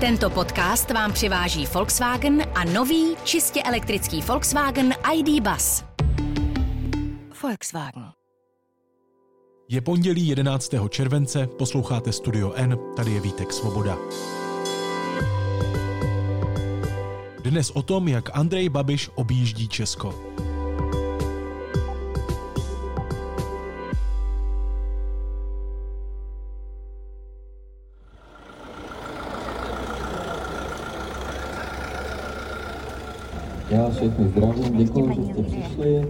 Tento podcast vám přiváží Volkswagen a nový, čistě elektrický Volkswagen ID Bus. Volkswagen. Je pondělí 11. července, posloucháte Studio N, tady je Vítek Svoboda. Dnes o tom, jak Andrej Babiš objíždí Česko. Já všechny zdravím, děkuji, že jste přišli.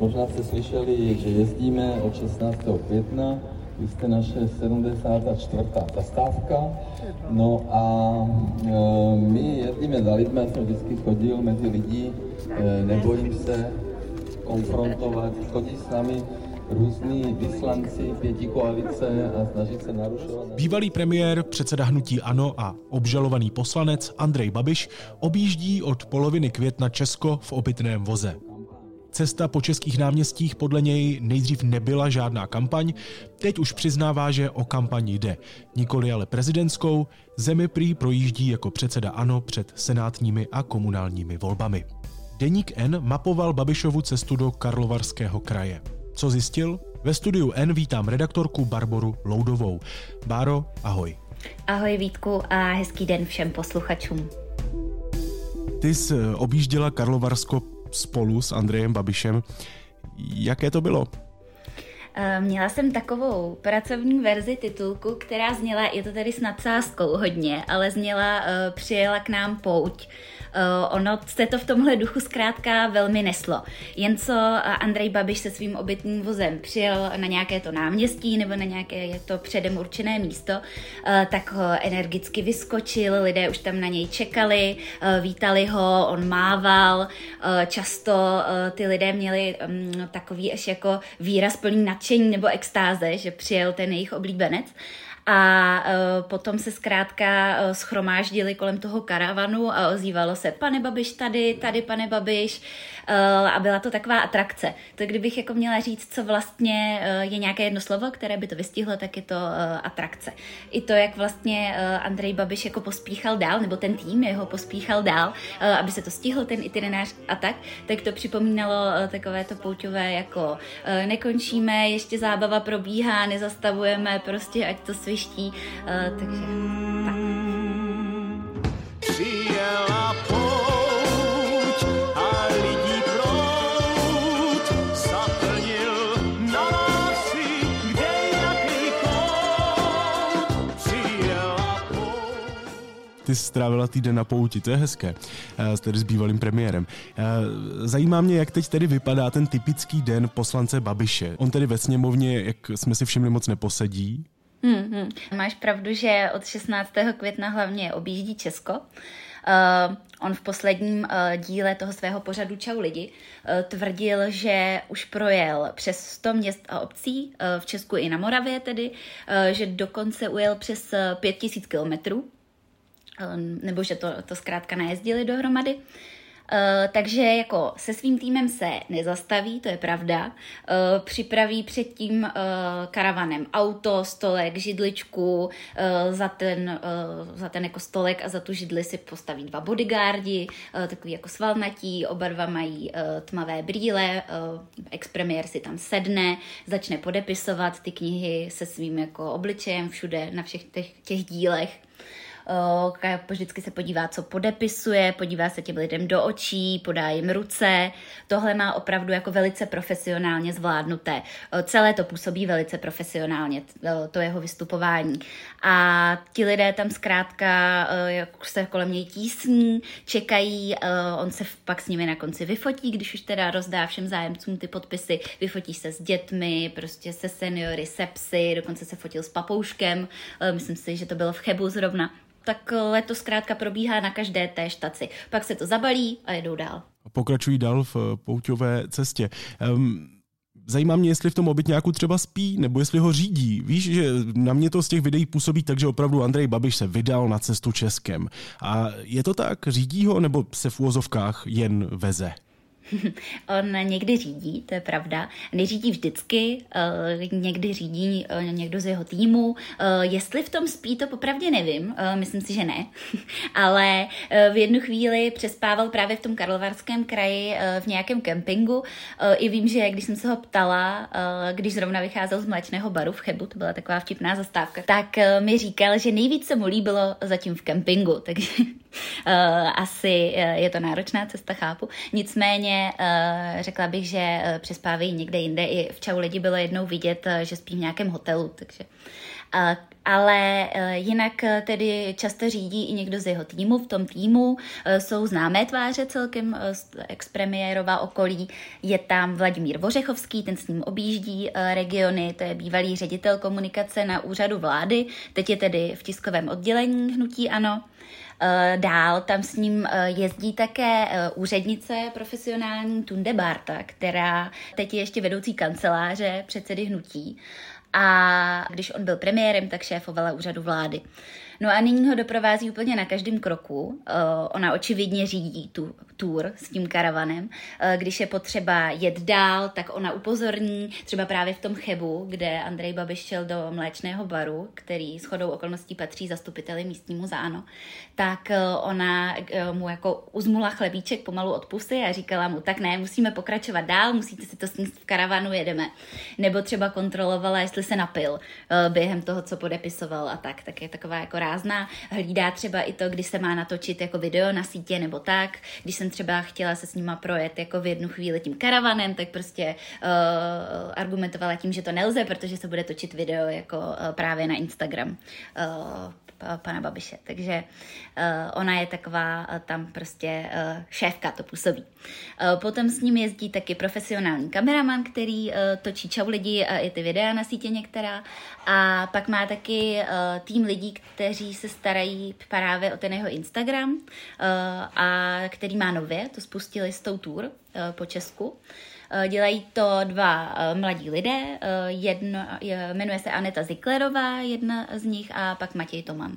Možná jste slyšeli, že jezdíme od 16. května. Vy jste naše 74. zastávka. No a e, my jezdíme za lidmi, já jsem vždycky chodil mezi lidi, e, nebojím se konfrontovat, chodí s námi různí vyslanci pěti koalice a snaží se narušovat. Bývalý premiér, předseda hnutí ANO a obžalovaný poslanec Andrej Babiš objíždí od poloviny května Česko v obytném voze. Cesta po českých náměstích podle něj nejdřív nebyla žádná kampaň, teď už přiznává, že o kampaň jde. Nikoli ale prezidentskou, zemi prý projíždí jako předseda ANO před senátními a komunálními volbami. Deník N mapoval Babišovu cestu do Karlovarského kraje. Co zjistil? Ve studiu N vítám redaktorku Barboru Loudovou. Báro, ahoj. Ahoj Vítku a hezký den všem posluchačům. Ty jsi objížděla Karlovarsko spolu s Andrejem Babišem. Jaké to bylo? Eh, měla jsem takovou pracovní verzi titulku, která zněla, je to tady s nadsázkou hodně, ale zněla, uh, přijela k nám pouť. Uh, ono se to v tomhle duchu zkrátka velmi neslo. Jen co Andrej Babiš se svým obytným vozem přijel na nějaké to náměstí nebo na nějaké to předem určené místo, uh, tak ho energicky vyskočil, lidé už tam na něj čekali, vítali ho, on mával, často ty lidé měli um, takový až jako výraz plný nadšení nebo extáze, že přijel ten jejich oblíbenec. A uh, potom se zkrátka uh, schromáždili kolem toho karavanu a ozývalo se, pane Babiš tady, tady pane Babiš. Uh, a byla to taková atrakce. To kdybych jako měla říct, co vlastně je nějaké jedno slovo, které by to vystihlo, tak je to atrakce. I to, jak vlastně Andrej Babiš jako pospíchal dál, nebo ten tým jeho pospíchal dál, aby se to stihl, ten itinerář a tak, tak to připomínalo takové to pouťové jako nekončíme, ještě zábava probíhá, nezastavujeme, prostě ať to sviš příští, uh, takže tak. Přijela pouť a lidí prout zaplnil na lásy, kde jaký kout. Přijela pouť. Ty jsi strávila týden na pouti, to je hezké, eh, tedy s bývalým premiérem. Eh, zajímá mě, jak teď tedy vypadá ten typický den poslance Babiše. On tedy ve sněmovně, jak jsme si všimli, moc neposedí, Hmm, hmm. Máš pravdu, že od 16. května hlavně objíždí Česko. Uh, on v posledním uh, díle toho svého pořadu Čau lidi uh, tvrdil, že už projel přes 100 měst a obcí, uh, v Česku i na Moravě tedy, uh, že dokonce ujel přes 5000 kilometrů, uh, nebo že to, to zkrátka najezdili dohromady. Uh, takže jako se svým týmem se nezastaví, to je pravda. Uh, připraví před tím uh, karavanem auto, stolek, židličku, za, ten, za ten jako stolek a za tu židli si postaví dva bodyguardi, takový jako svalnatí, oba dva mají tmavé brýle, expremiér si tam sedne, začne podepisovat ty knihy se svým jako obličejem všude na všech těch, těch dílech vždycky se podívá, co podepisuje, podívá se těm lidem do očí, podá jim ruce. Tohle má opravdu jako velice profesionálně zvládnuté. Celé to působí velice profesionálně, to jeho vystupování. A ti lidé tam zkrátka jak se kolem něj tísní, čekají, on se pak s nimi na konci vyfotí, když už teda rozdá všem zájemcům ty podpisy, vyfotí se s dětmi, prostě se seniory, se psy, dokonce se fotil s papouškem, myslím si, že to bylo v Chebu zrovna tak letos zkrátka probíhá na každé té štaci. Pak se to zabalí a jedou dál. Pokračují dál v eh, pouťové cestě. Um, Zajímá mě, jestli v tom obytňáku třeba spí, nebo jestli ho řídí. Víš, že na mě to z těch videí působí tak, že opravdu Andrej Babiš se vydal na cestu Českem. A je to tak? Řídí ho, nebo se v úvozovkách jen veze? On někdy řídí, to je pravda. Neřídí vždycky, eh, někdy řídí eh, někdo z jeho týmu. Eh, jestli v tom spí, to popravdě nevím, myslím si, že ne. Ale v jednu chvíli přespával právě v tom Karlovarském kraji v nějakém kempingu. I vím, že když jsem se ho ptala, když zrovna vycházel z mléčného baru v Chebu, to byla taková vtipná zastávka, tak mi říkal, že nejvíc se mu líbilo zatím v kempingu, takže asi je to náročná cesta, chápu. Nicméně řekla bych, že přespávají někde jinde. I v Čau lidi bylo jednou vidět, že spí v nějakém hotelu, takže ale jinak tedy často řídí i někdo z jeho týmu. V tom týmu jsou známé tváře celkem expremiérová okolí. Je tam Vladimír Vořechovský, ten s ním objíždí regiony, to je bývalý ředitel komunikace na úřadu vlády, teď je tedy v tiskovém oddělení hnutí ANO. Eh, dál tam s ním eh, jezdí také eh, úřednice profesionální Tunde Barta, která teď je ještě vedoucí kanceláře předsedy hnutí. A když on byl premiérem, tak šéfovala úřadu vlády. No a nyní ho doprovází úplně na každém kroku. Uh, ona očividně řídí tu tour s tím karavanem. Uh, když je potřeba jet dál, tak ona upozorní, třeba právě v tom Chebu, kde Andrej Babiš šel do mléčného baru, který s chodou okolností patří zastupiteli místnímu záno, tak uh, ona mu jako uzmula chlebíček pomalu od pusy a říkala mu, tak ne, musíme pokračovat dál, musíte si to sníst v karavanu, jedeme. Nebo třeba kontrolovala, jestli se napil během toho, co podepisoval a tak. Tak je taková jako rázná, hlídá třeba i to, kdy se má natočit jako video na sítě nebo tak. Když jsem třeba chtěla se s nima projet jako v jednu chvíli tím karavanem, tak prostě uh, argumentovala tím, že to nelze, protože se bude točit video jako uh, právě na Instagram. Uh, pana Babiše. Takže uh, ona je taková uh, tam prostě šéfka, to působí. Potom s ním jezdí taky profesionální kameraman, který točí čau lidi a i ty videa na sítě některá. A pak má taky tým lidí, kteří se starají právě o ten jeho Instagram a který má nově, to spustili s tou tour po Česku. Dělají to dva mladí lidé, jedno, jmenuje se Aneta Ziklerová, jedna z nich, a pak Matěj Toman.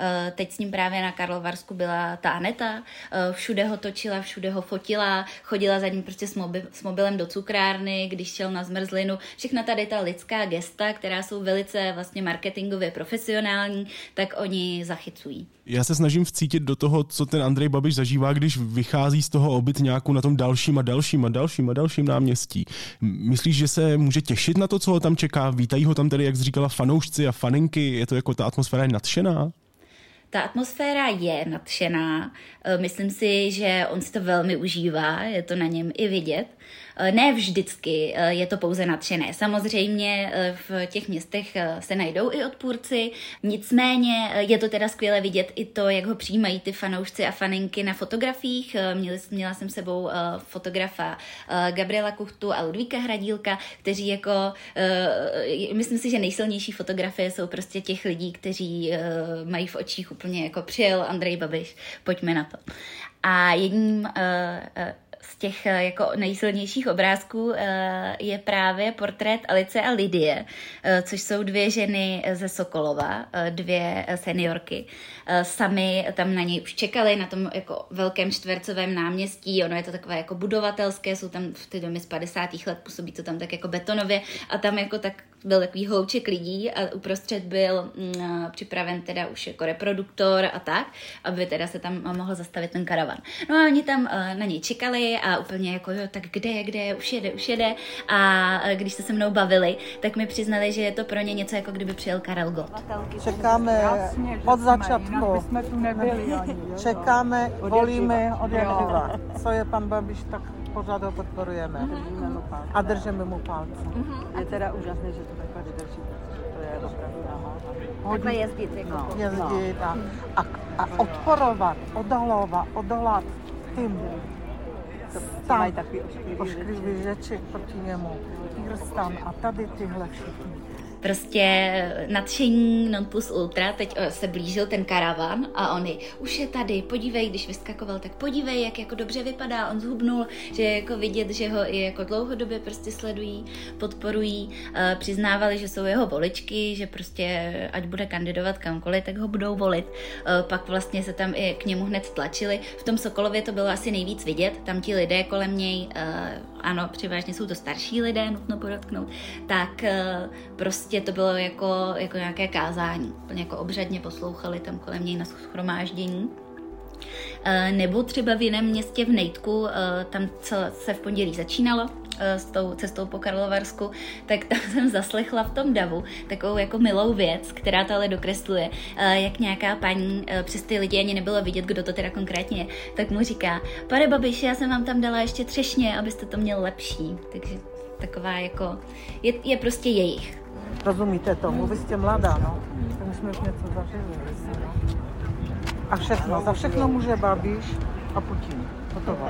Eh, teď s ním právě na Karlovarsku byla ta Aneta, eh, všude ho točila, všude ho fotila, chodila za ním prostě s, mobi- s mobilem do cukrárny, když šel na zmrzlinu. Všechna tady ta lidská gesta, která jsou velice vlastně marketingově profesionální, tak oni zachycují. Já se snažím vcítit do toho, co ten Andrej Babiš zažívá, když vychází z toho obyt nějakou na tom dalším a dalším a dalším a dalším náměstí. Myslíš, že se může těšit na to, co ho tam čeká? Vítají ho tam tedy, jak říkala, fanoušci a faninky? Je to jako ta atmosféra je nadšená? Ta atmosféra je nadšená. Myslím si, že on si to velmi užívá, je to na něm i vidět. Eh, ne vždycky eh, je to pouze nadšené. Samozřejmě eh, v těch městech se najdou i odpůrci, nicméně je to teda skvěle vidět i to, jak ho přijímají ty fanoušci a faninky na fotografiích. Měla jsem sebou fotografa Gabriela Kuchtu a Ludvíka Hradílka, kteří jako, myslím si, že nejsilnější fotografie jsou prostě těch lidí, kteří mají v očích úplně jako přijel Andrej Babiš, pojďme na to. A jedním z těch eh, jako nejsilnějších obrázků eh, je právě portrét Alice a Lidie, eh, což jsou dvě ženy ze Sokolova, dvě seniorky. Sami tam na něj už čekali na tom jako velkém čtvercovém náměstí, ono je to takové jako budovatelské, jsou tam v ty domy z 50. let, působí to tam tak jako betonově a tam jako tak byl takový hlouček lidí a uprostřed byl mm, připraven teda už jako reproduktor a tak, aby teda se tam mohl zastavit ten karavan. No a oni tam na něj čekali a úplně jako jo, tak kde, kde, už jede, už jede. A když se se mnou bavili, tak mi přiznali, že je to pro ně něco jako kdyby přijel Karel Gott. Čekáme Jasně, od začátku. Jsme tu nebyli ani, Čekáme, volíme od jak Co je pan Babiš, tak pořád ho podporujeme. A držíme mu palce. Je teda úžasné, že to takhle vydrží. To je opravdu Takhle jezdit. Jako no, jezdit a, a, a odporovat, odhalovat, odolat tím tam ošklivý řeči proti němu, Irstan a tady tyhle všichni. Prostě nadšení non plus ultra, teď eh, se blížil ten karavan a oni, už je tady, podívej, když vyskakoval, tak podívej, jak jako dobře vypadá, on zhubnul, že je jako vidět, že ho i jako dlouhodobě prostě sledují, podporují, eh, přiznávali, že jsou jeho voličky, že prostě ať bude kandidovat kamkoliv, tak ho budou volit. Eh, pak vlastně se tam i k němu hned tlačili. V tom Sokolově to bylo asi nejvíc vidět, tam ti lidé kolem něj, ano, převážně jsou to starší lidé, nutno podotknout, tak prostě to bylo jako, jako nějaké kázání. Úplně jako obřadně poslouchali tam kolem něj na schromáždění. Eh, nebo třeba v jiném městě v Nejtku, eh, tam se v pondělí začínalo, eh, s tou cestou po Karlovarsku, tak tam jsem zaslechla v tom davu takovou jako milou věc, která to ale dokresluje, jak nějaká paní, přes ty lidi ani nebylo vidět, kdo to teda konkrétně je, tak mu říká, pane Babiši, já jsem vám tam dala ještě třešně, abyste to měl lepší. Takže taková jako, je, je prostě jejich. Rozumíte tomu? Vy jste mladá, no. Tak my jsme už něco zažili. No. A všechno, za všechno může Babiš a Putin. Hotovo.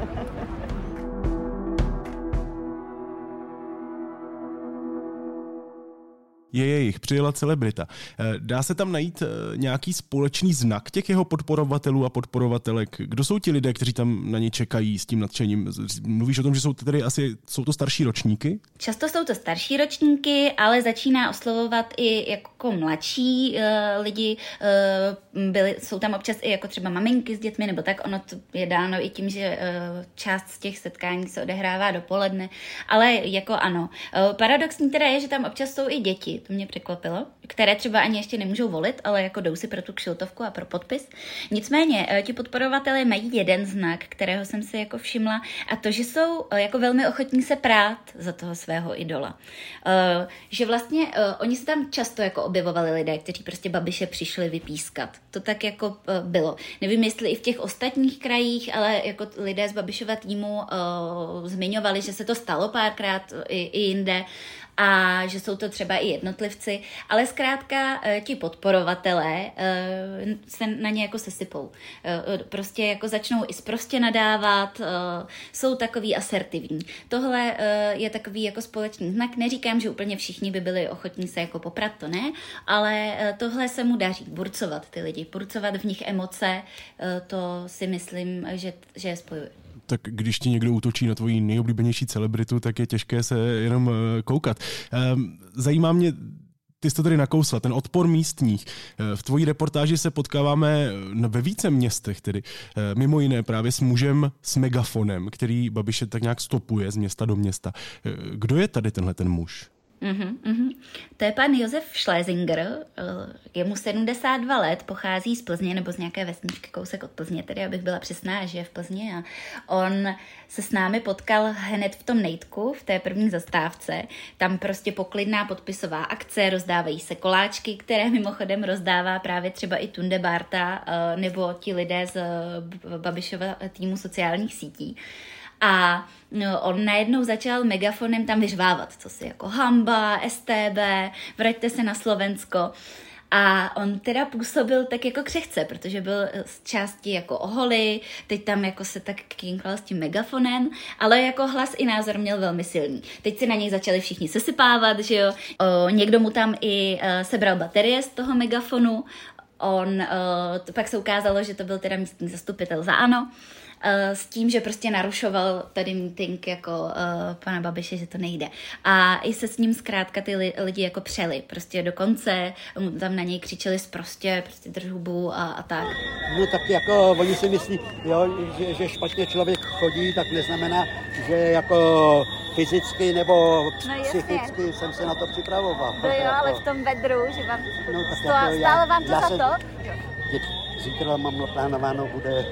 Je jejich, přijela celebrita. Eh, dá se tam najít eh, nějaký společný znak těch jeho podporovatelů a podporovatelek? Kdo jsou ti lidé, kteří tam na ně čekají s tím nadšením? Mluvíš o tom, že jsou tedy asi jsou to starší ročníky? Často jsou to starší ročníky, ale začíná oslovovat i jako mladší uh, lidi. Uh, byly, jsou tam občas i jako třeba maminky s dětmi, nebo tak. Ono to je dáno i tím, že uh, část z těch setkání se odehrává dopoledne. Ale jako ano. Uh, paradoxní teda je, že tam občas jsou i děti to mě překvapilo, které třeba ani ještě nemůžou volit, ale jako jdou si pro tu kšiltovku a pro podpis. Nicméně, eh, ti podporovatelé mají jeden znak, kterého jsem si jako všimla, a to, že jsou eh, jako velmi ochotní se prát za toho svého idola. Eh, že vlastně oni se tam často jako objevovali lidé, kteří prostě Babiše přišli vypískat. To tak jako bylo. Nevím, jestli i v těch ostatních krajích, ale jako lidé z Babišova týmu zmiňovali, že se to stalo párkrát i, i jinde a že jsou to třeba i jednotlivci, ale zkrátka eh, ti podporovatelé eh, se na ně jako sesypou. Eh, prostě jako začnou i zprostě nadávat, jsou takový asertivní. Tohle je takový jako společný znak. Neříkám, že úplně všichni by byli ochotní se jako poprat, to ne, ale tohle se mu daří, burcovat ty lidi, burcovat v nich emoce, to si myslím, že, že je spojuje tak když ti někdo útočí na tvoji nejoblíbenější celebritu, tak je těžké se jenom eh, koukat. Ehm, zajímá mě, ty jsi to tady nakousla, ten odpor místních. Eh, v tvojí reportáži se potkáváme eh, ve více městech, tedy mimo jiné právě s mužem s megafonem, který Babiše tak nějak stopuje z města do města. Kdo je tady tenhle ten muž? Uh-huh. To je pan Josef Schlesinger, eh, je mu 72 let, pochází z Plzně nebo z nějaké vesničky kousek od Plzně, tedy abych byla přesná, že je v Plzně a on se s námi potkal hned v tom nejtku, v té první zastávce, tam prostě poklidná podpisová akce, rozdávají se koláčky, které mimochodem rozdává právě třeba i Tunde Barta eh, nebo ti lidé z Babišova týmu sociálních sítí. A no, on najednou začal megafonem tam vyřvávat, co si jako hamba, STB, vraťte se na Slovensko. A on teda působil tak jako křehce, protože byl z části jako oholi, teď tam jako se tak kinkal s tím megafonem, ale jako hlas i názor měl velmi silný. Teď se na něj začali všichni sesypávat, že jo. O, někdo mu tam i uh, sebral baterie z toho megafonu, on, uh, pak se ukázalo, že to byl teda místní zastupitel za ANO, Eh, s tím, že prostě narušoval tady meeting jako uh, pana Babiše, že to nejde. A i se s ním zkrátka ty li, lidi jako přeli. Prostě dokonce tam na něj křičeli prostě, prostě drž hubu a, a tak. No tak jako oni si myslí, jo, že, že špatně člověk chodí, tak neznamená, že jako fyzicky nebo no, psychicky jasně. jsem se na to připravoval. No jo, ale v tom vedru, že vám no, tak stálo, jako stálo vám to za jsem, to? Zítra mám naplánováno, bude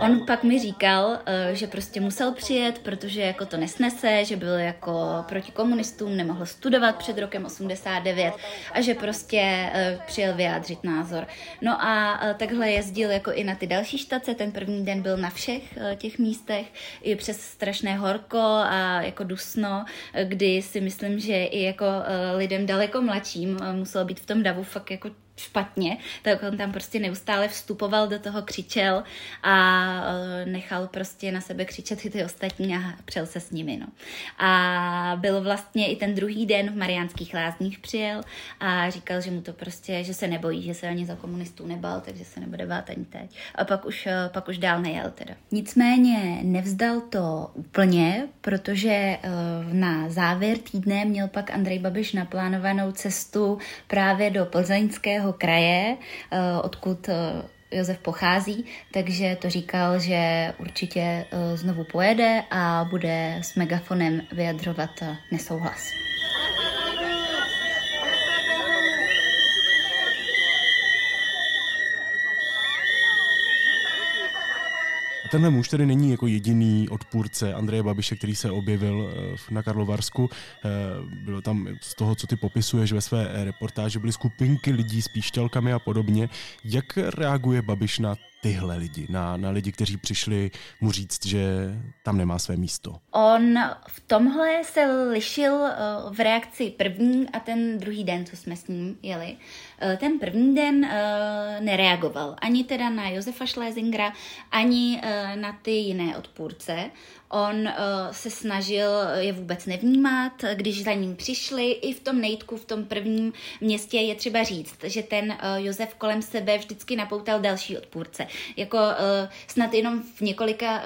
On pak mi říkal, eh, že prostě musel přijet, protože jako to nesnese, že byl jako proti komunistům, nemohl studovat před rokem 89 a že prostě eh, přijel vyjádřit názor. No a eh, takhle jezdil jako i na ty další štace, ten první den byl na všech těch místech, i přes strašné horko a jako dusno, kdy si myslím, že i jako lidem daleko mladším muselo být v tom davu fakt jako špatně, tak on tam prostě neustále vstupoval do toho, křičel a eh, nechal prostě na sebe křičet i ty ostatní a přel se s nimi. No. A byl vlastně i ten druhý den v Mariánských lázních přijel a říkal, že mu to prostě, že se nebojí, že se ani za komunistů nebal, takže se nebude bát ani teď. A pak už, eh, pak už dál nejel teda. Nicméně nevzdal to úplně, protože eh, na závěr týdne měl pak Andrej Babiš naplánovanou cestu právě do Plzeňského kraje, eh, odkud Josef pochází, takže to říkal, že určitě znovu pojede a bude s megafonem vyjadřovat nesouhlas. Tenhle muž tedy není jako jediný odpůrce Andreje Babiše, který se objevil eh, na Karlovarsku. Eh, bylo tam z toho, co ty popisuješ ve své reportáži, byly skupinky lidí s píšťalkami a podobně. Jak reaguje Babiš na tyhle lidi, na, na lidi, kteří přišli mu říct, že tam nemá své místo? On v tomhle se lišil eh, v reakci první a ten druhý den, co jsme s ním jeli. Eh, ten první den eh, nereagoval ani teda na Josefa Schlesingera, ani na ty jiné odpůrce. On uh, se snažil je vůbec nevnímat, když za ním přišli. I v tom nejtku, v tom prvním městě je třeba říct, že ten uh, Josef kolem sebe vždycky napoutal další odpůrce. Jako uh, snad jenom v několika,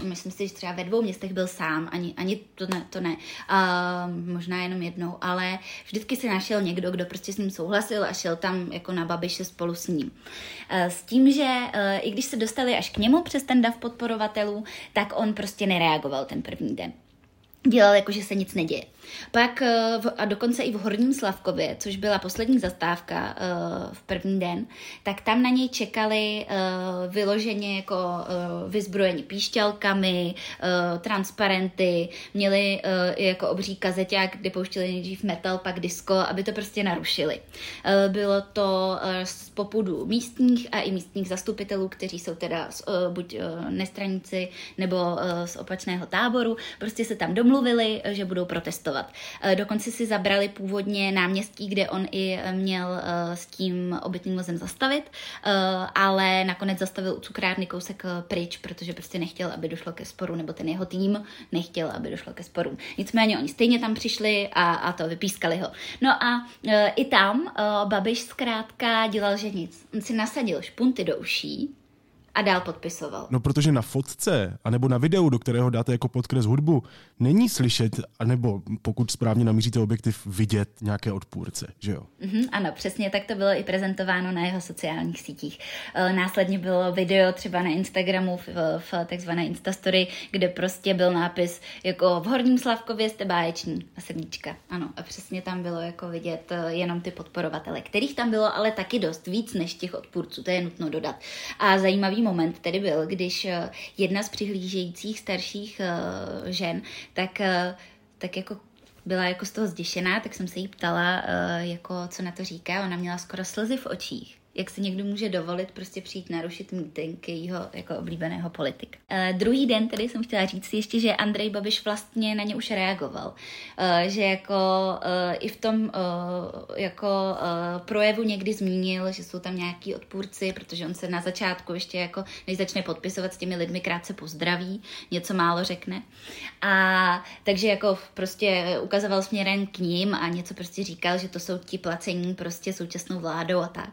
uh, myslím si, že třeba ve dvou městech byl sám, ani, ani to ne, to ne. Uh, možná jenom jednou, ale vždycky se našel někdo, kdo prostě s ním souhlasil a šel tam jako na babiše spolu s ním. Uh, s tím, že uh, i když se dostali až k němu přes ten dav podporovatelů, tak on prostě nereagoval nereagoval ten první den. Dělal jako, že se nic neděje. Pak eh, a dokonce i v Horním Slavkově, což byla poslední zastávka eh, v první den, tak tam na něj čekali eh, vyloženě jako vyzbrojení píšťalkami, transparenty, měli jako obří kazeťák, kde pouštěli nejdřív metal, pak disco, aby to prostě narušili. Bylo to z popudu místních a i místních zastupitelů, kteří jsou teda buď nestraníci nebo z opačného táboru. Prostě se tam domluvili, že budou protestovat cestovat. Eh, dokonce si zabrali původně náměstí, kde on i eh, měl eh, s tím obytným vozem zastavit, ale nakonec zastavil u cukrárny kousek pryč, protože prostě nechtěl, aby došlo ke sporu, nebo ten jeho tým nechtěl, aby došlo ke sporu. Nicméně oni stejně tam přišli a, a to vypískali ho. No a i tam Babiš zkrátka dělal, že nic. On si nasadil špunty do uší, a dál podpisoval. No protože na fotce, anebo na videu, do kterého dáte jako podkres hudbu, není slyšet, anebo pokud správně namíříte objektiv, vidět nějaké odpůrce, že jo? Mm-hmm, ano, přesně tak to bylo i prezentováno na jeho sociálních sítích. E, následně bylo video třeba na Instagramu v, v takzvané Instastory, kde prostě byl nápis jako v Horním Slavkově jste báječní a srdíčka. Ano, a přesně tam bylo jako vidět e, jenom ty podporovatele, kterých tam bylo ale taky dost, víc než těch odpůrců, to je nutno dodat. A zajímavý moment tedy byl, když eh, jedna z přihlížejících starších eh, žen, tak, eh, tak jako byla jako z toho zděšená, tak jsem se jí ptala, jako co na to říká. Ona měla skoro slzy v očích jak si někdo může dovolit prostě přijít narušit meeting jeho jako oblíbeného politika. Uh, druhý den tedy jsem chtěla říct ještě, že Andrej Babiš vlastně na ně už reagoval. Uh, že jako uh, i v tom uh, jako uh, projevu někdy zmínil, že jsou tam nějaký odpůrci, protože on se na začátku ještě jako, než začne podpisovat s těmi lidmi, krátce pozdraví, něco málo řekne. A takže jako prostě ukazoval směrem k ním a něco prostě říkal, že to jsou ti placení prostě současnou vládou a tak.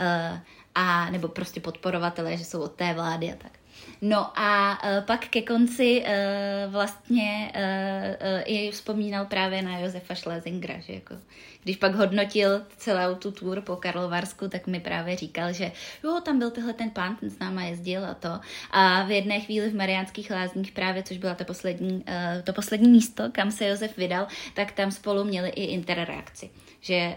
Uh, a nebo prostě podporovatelé, že jsou od té vlády a tak. No a uh, pak ke konci uh, vlastně uh, i vzpomínal právě na Josefa Schlesingera, že jako, když pak hodnotil celou tu tour po Karlovarsku, tak mi právě říkal, že jo, tam byl tenhle ten pán, ten s náma jezdil a to. A v jedné chvíli v Mariánských lázních právě, což byla ta poslední, to poslední místo, kam se Josef vydal, tak tam spolu měli i interreakci. Že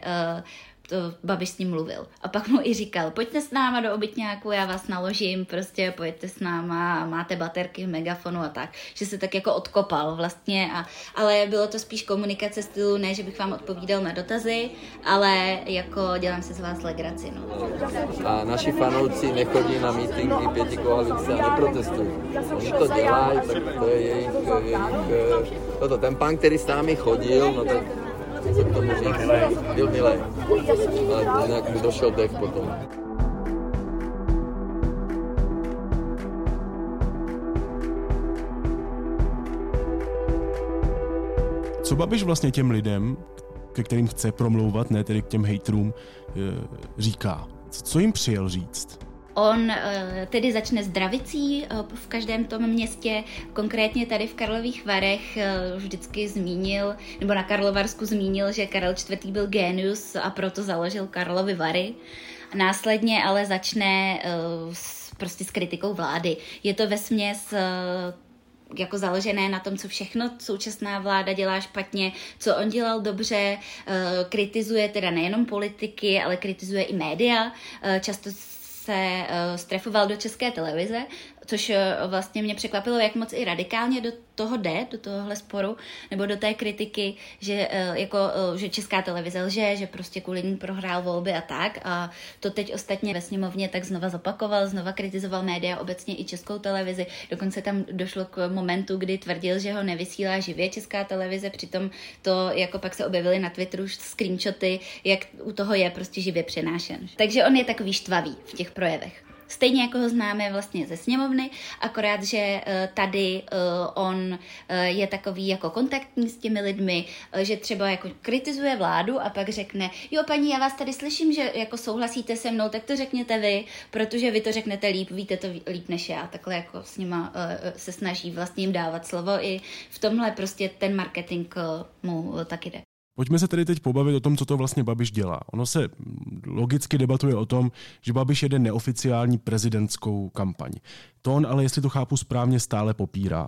to Babiš s ním mluvil. A pak mu i říkal, pojďte s náma do obytňáku, já vás naložím, prostě pojďte s náma a máte baterky v megafonu a tak. Že se tak jako odkopal vlastně, a, ale bylo to spíš komunikace stylu, ne, že bych vám odpovídal na dotazy, ale jako dělám si z vás legraci. No. A naši fanouci nechodí na mítinky pěti koalice a neprotestují. Oni to dělají, tak to je jejich, jejich toto. Ten pán, který s námi chodil, no tak Byl milý. Ale jinak by došel dech potom. Co Babiš vlastně těm lidem, ke kterým chce promlouvat, ne tedy k těm hejtrům, eh, říká? Co jim přijel říct? On eh, tedy začne zdravicí eh, v každém tom městě, konkrétně tady v Karlových Varech vždycky zmínil, nebo na Karlovarsku zmínil, že Karel IV. byl genius a proto založil Karlovy Vary. Následně ale začne s, prostě s kritikou vlády. Je to ve směs jako založené na tom, co všechno současná vláda dělá špatně, co on dělal dobře, kritizuje teda nejenom politiky, ale kritizuje i média. Často se strefoval do české televize, což vlastně mě překvapilo, jak moc i radikálně do toho jde, do tohohle sporu, nebo do té kritiky, že, eh, jako, eh, že česká televize lže, že prostě kvůli ní prohrál volby a tak. A to teď ostatně ve sněmovně tak znova zopakoval, znova kritizoval média, obecně i českou televizi. Dokonce tam došlo k momentu, kdy tvrdil, že ho nevysílá živě česká televize, přitom to jako pak se objevily na Twitteru screenshoty, jak u toho je prostě živě přenášen. Takže on je takový štvavý v těch projevech. Stejně jako ho známe vlastně ze sněmovny, akorát, že eh, tady eh, on eh, je takový jako kontaktní s těmi lidmi, že třeba jako kritizuje vládu a pak řekne, jo paní, já vás tady slyším, že jako souhlasíte se mnou, tak to řekněte vy, protože vy to řeknete líp, víte to líp než já. Takhle jako s nima se snaží vlastně jim dávat slovo i v tomhle prostě ten marketing mu taky jde. Pojďme se tedy teď pobavit o tom, co to vlastně Babiš dělá. Ono se logicky debatuje o tom, že Babiš jede neoficiální prezidentskou kampaň. To on ale, jestli to chápu správně, stále popírá.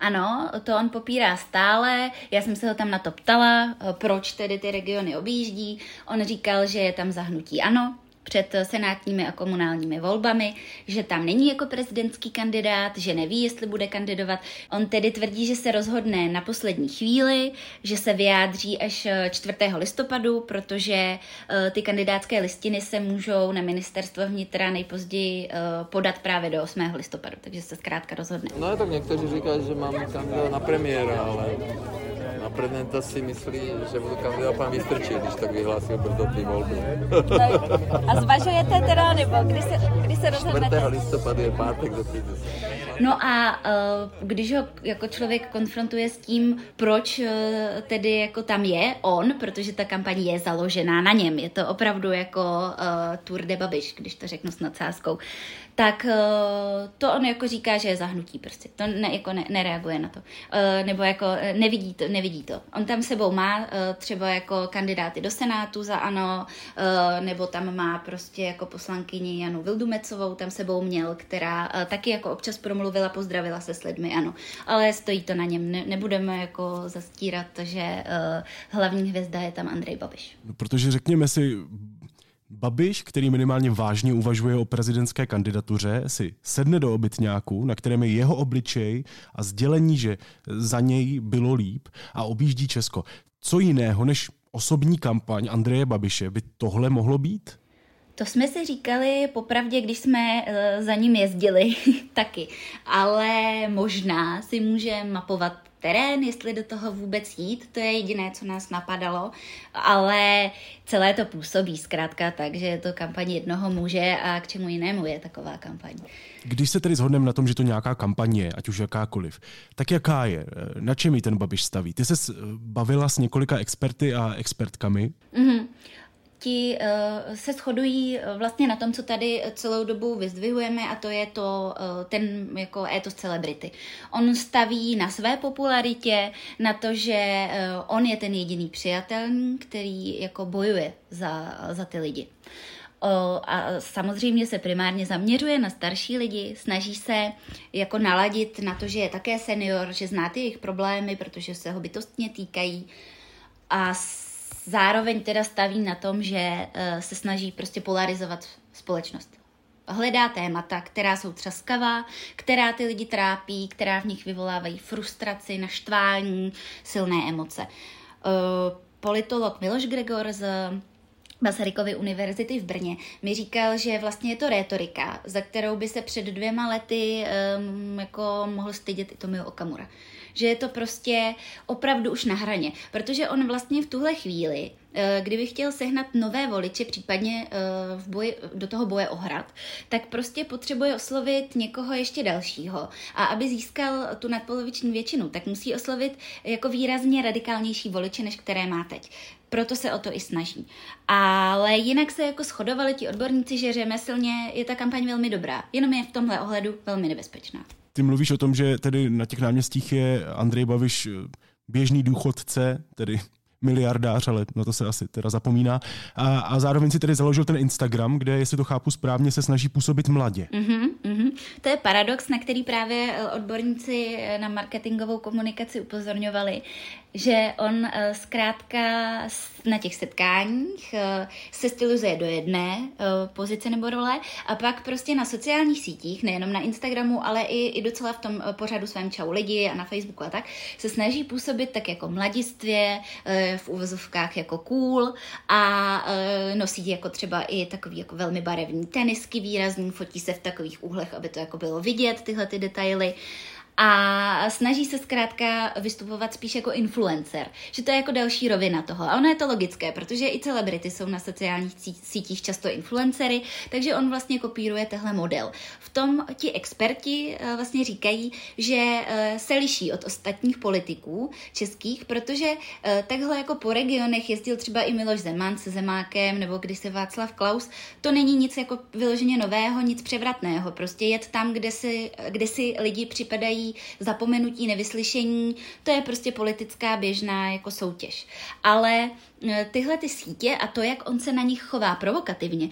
Ano, to on popírá stále. Já jsem se ho tam na to ptala, proč tedy ty regiony objíždí. On říkal, že je tam zahnutí ano, před senátními a komunálními volbami, že tam není jako prezidentský kandidát, že neví, jestli bude kandidovat. On tedy tvrdí, že se rozhodne na poslední chvíli, že se vyjádří až 4. listopadu, protože eh, ty kandidátské listiny se můžou na ministerstvo vnitra nejpozději eh, podat právě do 8. listopadu, takže se zkrátka rozhodne. No tak někteří říkají, že mám kandidát na premiéra, ale na prezidenta si myslí, že budu kandidovat pan Vystrčil, když tak vyhlásil brzo ty volby. A zvažujete teda, nebo kdy se, kdy se rozhodnete? 4. listopadu je pátek do No a uh, když ho jako člověk konfrontuje s tím, proč uh, tedy jako tam je on, protože ta kampaň je založená na něm, je to opravdu jako uh, Tour de Babiš, když to řeknu s nadsázkou, tak to on jako říká, že je zahnutí prostě. To ne, jako ne, nereaguje na to. Nebo jako nevidí to, nevidí to. On tam sebou má třeba jako kandidáty do Senátu za ANO, nebo tam má prostě jako poslankyni Janu Vildumecovou, tam sebou měl, která taky jako občas promluvila, pozdravila se s lidmi, ano. Ale stojí to na něm. Ne, nebudeme jako zastírat, že uh, hlavní hvězda je tam Andrej Babiš. No, protože řekněme si, Babiš, který minimálně vážně uvažuje o prezidentské kandidatuře, si sedne do obytňáku, na kterém je jeho obličej a sdělení, že za něj bylo líp a objíždí Česko. Co jiného než osobní kampaň Andreje Babiše by tohle mohlo být? To jsme si říkali popravdě, když jsme uh, za ním jezdili taky, ale možná si může mapovat terén, jestli do toho vůbec jít, to je jediné, co nás napadalo, ale celé to působí zkrátka tak, že je to kampaň jednoho muže a k čemu jinému je taková kampaň. Když se tedy shodneme na tom, že to nějaká kampaň je, ať už jakákoliv, tak jaká je? Na čem ji ten Babiš staví? Ty se bavila s několika experty a expertkami. Mm-hmm ti uh, se shodují uh, vlastně na tom, co tady celou dobu vyzdvihujeme a to je to uh, ten jako étos celebrity. On staví na své popularitě, na to, že uh, on je ten jediný přijatelný, který jako bojuje za, za ty lidi. A samozřejmě se primárně zaměřuje na starší lidi, snaží se jako naladit na to, že je také senior, že zná ty jejich problémy, protože se ho bytostně týkají a zároveň teda staví na tom, že uh, se snaží prostě polarizovat společnost. Hledá témata, která jsou třaskavá, která ty lidi trápí, která v nich vyvolávají frustraci, naštvání, silné emoce. Uh, politolog Miloš Gregor z Masarykovy univerzity v Brně, mi říkal, že vlastně je to rétorika, za kterou by se před dvěma lety um, jako mohl stydět i Tomio Okamura. Že je to prostě opravdu už na hraně, protože on vlastně v tuhle chvíli Eh, kdyby chtěl sehnat nové voliče, případně eh, v boji, do toho boje o hrad, tak prostě potřebuje oslovit někoho ještě dalšího. A aby získal tu nadpoloviční většinu, tak musí oslovit jako výrazně radikálnější voliče, než které má teď. Proto se o to i snaží. Ale jinak se jako shodovali ti odborníci, že řemeslně je ta kampaň velmi dobrá, jenom je v tomhle ohledu velmi nebezpečná. Ty mluvíš o tom, že tedy na těch náměstích je Andrej Babiš eh, běžný důchodce, tedy miliardář, ale na to se asi teda zapomíná. A, a zároveň si tedy založil ten Instagram, kde, jestli to chápu správně, se snaží působit mladě. Mm-hmm, mm-hmm. To je paradox, na který právě eh, odborníci eh, na marketingovou komunikaci upozorňovali, že on eh, zkrátka na těch setkáních se stylizuje do jedné pozice nebo role a pak prostě na sociálních sítích, nejenom na Instagramu, ale i, i docela v tom pořadu svém čau lidi a na Facebooku a tak, se snaží působit tak jako mladistvě, v uvozovkách jako cool a nosí jako třeba i takový jako velmi barevný tenisky výrazný, fotí se v takových úhlech, aby to jako bylo vidět, tyhle ty detaily a snaží se zkrátka vystupovat spíš jako influencer, že to je jako další rovina toho. A ono je to logické, protože i celebrity jsou na sociálních sítích často influencery, takže on vlastně kopíruje tehle model. V tom ti experti eh, vlastně říkají, že eh, se liší od ostatních politiků českých, protože eh, takhle jako po regionech jezdil třeba i Miloš Zeman se Zemákem nebo když se Václav Klaus, to není nic jako vyloženě nového, nic převratného. Prostě jet tam, kde si, kde si lidi připadají zapomenutí, nevyslyšení, to je prostě politická běžná jako soutěž. Ale e, tyhle ty sítě a to, jak on se na nich chová provokativně,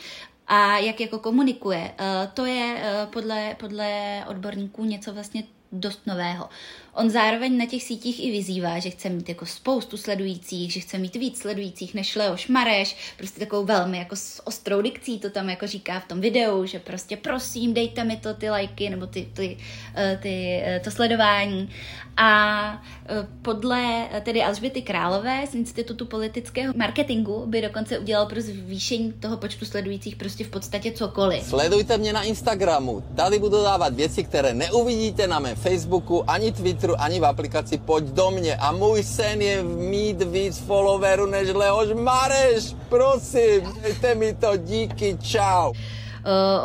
a jak jako komunikuje, e, to je e, podle, podle odborníků něco vlastně dost nového. On zároveň na těch sítích i vyzývá, že chce mít jako spoustu sledujících, že chce mít víc sledujících než Leoš Mareš, prostě takovou velmi jako s ostrou dikcí to tam jako říká v tom videu, že prostě prosím, dejte mi to ty lajky nebo ty, ty, eh, ty, eh, to sledování. A eh, podle tedy Alžběty Králové z Institutu politického marketingu by dokonce udělal pro zvýšení toho počtu sledujících prostě v podstatě cokoliv. Sledujte mě na Instagramu. Tady budu dávat věci, které neuvidíte na mém Facebooku ani Twitteru ani v aplikaci Pojď do mě. A můj sen je mít víc followerů než Leoš Mareš. Prosím, dejte mi to, díky, čau. Uh,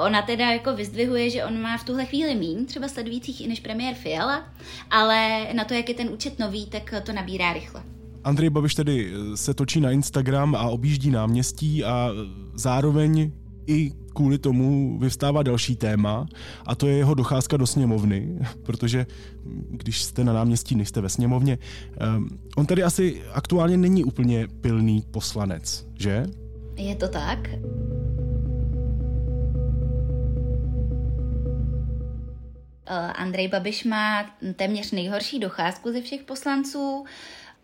ona teda jako vyzdvihuje, že on má v tuhle chvíli míň třeba sledujících i než premiér Fiala, ale na to, jak je ten účet nový, tak to nabírá rychle. Andrej Babiš tedy se točí na Instagram a objíždí náměstí a zároveň i kvůli tomu vyvstává další téma a to je jeho docházka do sněmovny, protože když jste na náměstí, nejste ve sněmovně, um, on tady asi aktuálně není úplně pilný poslanec, že? Je to tak? Eh, Andrej Babiš má téměř nejhorší docházku ze všech poslanců.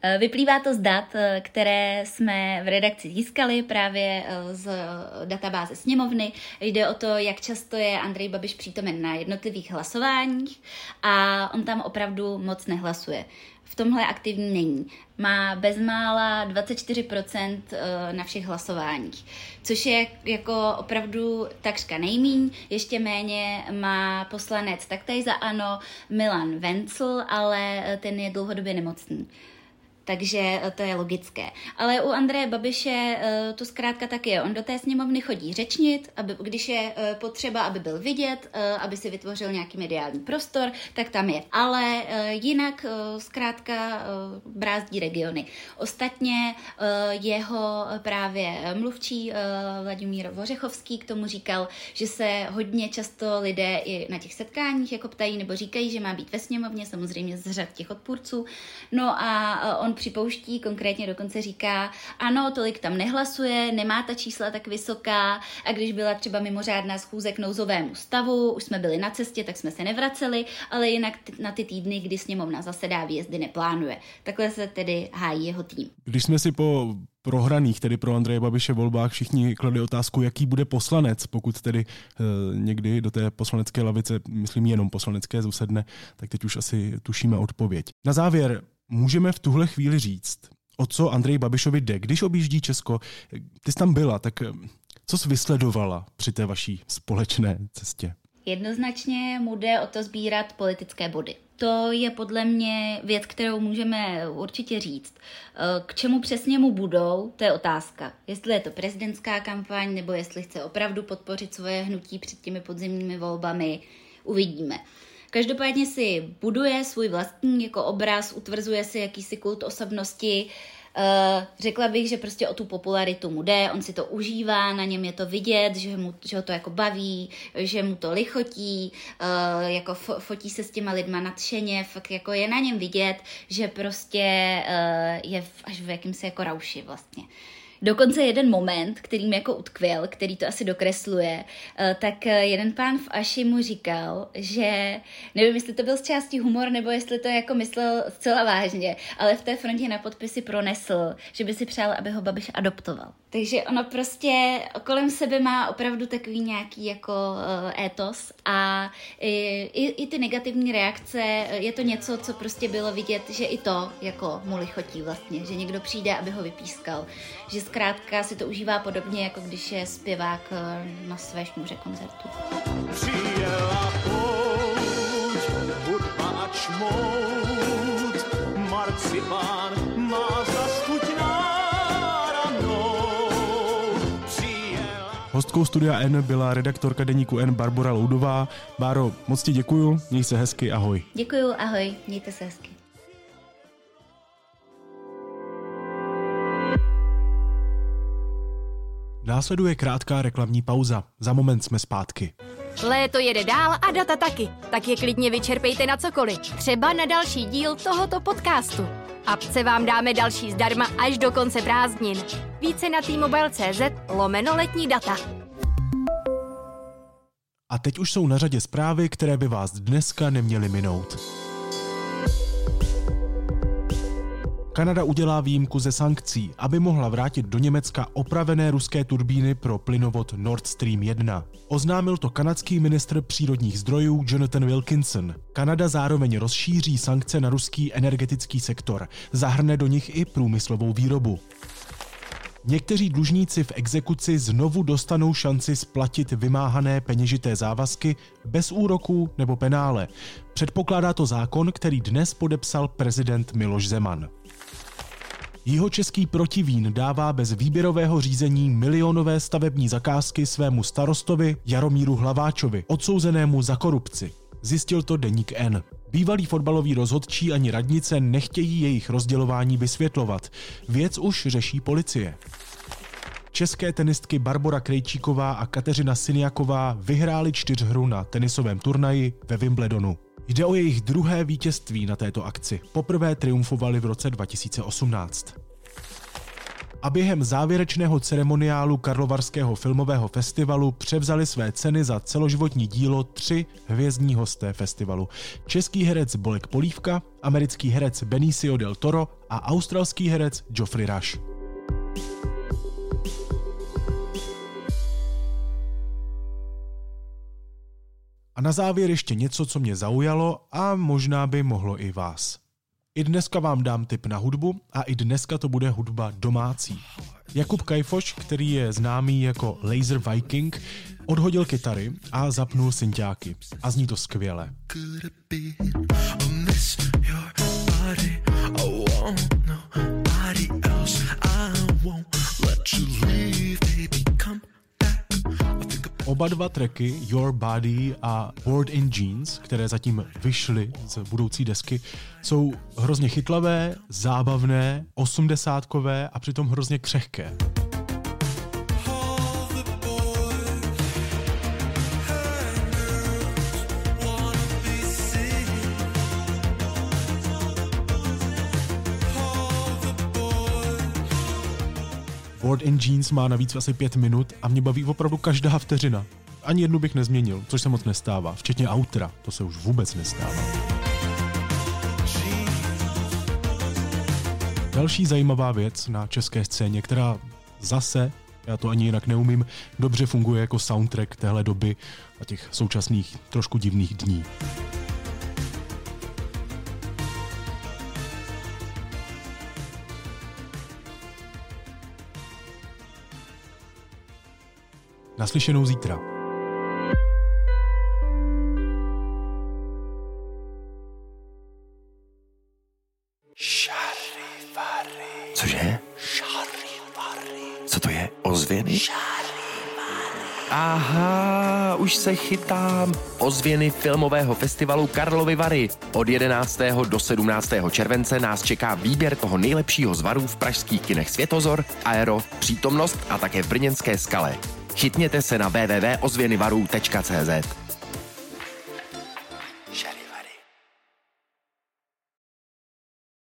Eh, vyplývá to z dat, eh, které jsme v redakci získali právě eh, z databáze sněmovny. Jde o to, jak často je Andrej Babiš přítomen na jednotlivých hlasováních a on tam opravdu moc nehlasuje. V tomhle aktivní není. Má bezmála 24% na všech hlasováních, což je jako opravdu takřka nejmíň. Ještě méně má poslanec taktéž za ANO Milan Vencel, ale ten je dlouhodobě nemocný takže eh, to je logické. Ale u Andreje Babiše eh, to zkrátka tak je. On do té sněmovny chodí řečnit, aby, když je eh, potřeba, aby byl vidět, aby si vytvořil nějaký mediální prostor, tak tam je. Ale jinak zkrátka brázdí regiony. Ostatně jeho právě mluvčí Vladimír Vořechovský k tomu říkal, že se hodně často lidé i na těch setkáních jako ptají nebo říkají, že má být ve sněmovně, samozřejmě z řad těch odpůrců. No a on připouští, konkrétně dokonce říká, ano, tolik tam nehlasuje, nemá ta čísla tak vysoká a když byla třeba mimořádná schůze k nouzovému stavu, už jsme byli na cestě, tak jsme se nevraceli, ale jinak na ty týdny, kdy sněmovna zasedá, výjezdy neplánuje. Takhle se tedy hájí jeho tým. Když jsme si po prohraných, tedy pro Andreje Babiše volbách, všichni kladli otázku, jaký bude poslanec, pokud tedy e, někdy do té poslanecké lavice, myslím jenom poslanecké, zusedne, tak teď už asi tušíme odpověď. Na závěr Můžeme v tuhle chvíli říct, o co Andrej Babišovi jde. Když objíždí Česko, ty jsi tam byla, tak co jsi vysledovala při té vaší společné cestě? Jednoznačně mu jde o to sbírat politické body. To je podle mě věc, kterou můžeme určitě říct. K čemu přesně mu budou, to je otázka. Jestli je to prezidentská kampaň, nebo jestli chce opravdu podpořit svoje hnutí před těmi podzimními volbami, uvidíme. Každopádně si buduje svůj vlastní jako obraz, utvrzuje si jakýsi kult osobnosti, Uh, řekla bych, že prostě o tu popularitu mu jde, on si to užívá, na něm je to vidět, že, mu, že ho to jako baví, že mu to lichotí, uh, jako fotí se s těma lidma nadšeně, fakt jako je na něm vidět, že prostě uh, je v, až v jakýmsi jako rauši vlastně. Uh, Dokonce jeden moment, který mi jako utkvěl, který to asi dokresluje, eh, tak eh, jeden pán v Aši mu říkal, že nevím, jestli to byl z části humor, nebo jestli to jako myslel zcela vážně, ale v té frontě na podpisy pronesl, že by si přál, aby ho Babiš adoptoval. Takže ono prostě kolem sebe má opravdu takový nějaký jako uh, étos a i, i, i ty negativní reakce, je to něco, co prostě bylo vidět, že i to jako mu lichotí vlastně, že někdo přijde, aby ho vypískal, že zkrátka si to užívá podobně, jako když je zpěvák eh, na své šňůře koncertu. Přijela pouť, hudba a čmout, marcipán má Hostkou Studia N byla redaktorka deníku N Barbara Loudová. Báro, moc ti děkuju, měj se hezky, ahoj. Děkuju, ahoj, mějte se hezky. Následuje krátká reklamní pauza. Za moment jsme zpátky. Léto jede dál a data taky, tak je klidně vyčerpejte na cokoliv. Třeba na další díl tohoto podcastu. Apce vám dáme další zdarma až do konce prázdnin. Více na t-mobile.cz lomeno letní data. A teď už jsou na řadě zprávy, které by vás dneska neměly minout. Kanada udělá výjimku ze sankcí, aby mohla vrátit do Německa opravené ruské turbíny pro plynovod Nord Stream 1. Oznámil to kanadský ministr přírodních zdrojů Jonathan Wilkinson. Kanada zároveň rozšíří sankce na ruský energetický sektor, zahrne do nich i průmyslovou výrobu. Někteří dlužníci v exekuci znovu dostanou šanci splatit vymáhané peněžité závazky bez úroků nebo penále. Předpokládá to zákon, který dnes podepsal prezident Miloš Zeman. Jihočeský protivín dává bez výběrového řízení milionové stavební zakázky svému starostovi Jaromíru Hlaváčovi, odsouzenému za korupci. Zjistil to deník N. Bývalí fotbaloví rozhodčí ani radnice nechtějí jejich rozdělování vysvětlovat. Věc už řeší policie. České tenistky Barbara Krejčíková a Kateřina Siniaková vyhrály čtyřhru na tenisovém turnaji ve Wimbledonu. Jde o jejich druhé vítězství na této akci. Poprvé triumfovali v roce 2018. A během závěrečného ceremoniálu Karlovarského filmového festivalu převzali své ceny za celoživotní dílo tři hvězdní hosté festivalu. Český herec Bolek Polívka, americký herec Benicio del Toro a australský herec Geoffrey Rush. A na závěr ještě něco, co mě zaujalo a možná by mohlo i vás. I dneska vám dám tip na hudbu a i dneska to bude hudba domácí. Jakub Kajfoš, který je známý jako Laser Viking, odhodil kytary a zapnul synťáky. A zní to skvěle. Oba dva tracky, Your Body a Board in Jeans, které zatím vyšly z budoucí desky, jsou hrozně chytlavé, zábavné, osmdesátkové a přitom hrozně křehké. Board in Jeans má navíc asi pět minut a mě baví opravdu každá vteřina. Ani jednu bych nezměnil, což se moc nestává, včetně outra, to se už vůbec nestává. Další zajímavá věc na české scéně, která zase, já to ani jinak neumím, dobře funguje jako soundtrack téhle doby a těch současných trošku divných dní. Naslyšenou zítra. Cože? Co to je? Ozvěny? Aha, už se chytám. Ozvěny filmového festivalu Karlovy Vary. Od 11. do 17. července nás čeká výběr toho nejlepšího z varů v pražských kinech Světozor, Aero, Přítomnost a také v brněnské skale. Chytněte se na www.ozvěnyvarů.cz.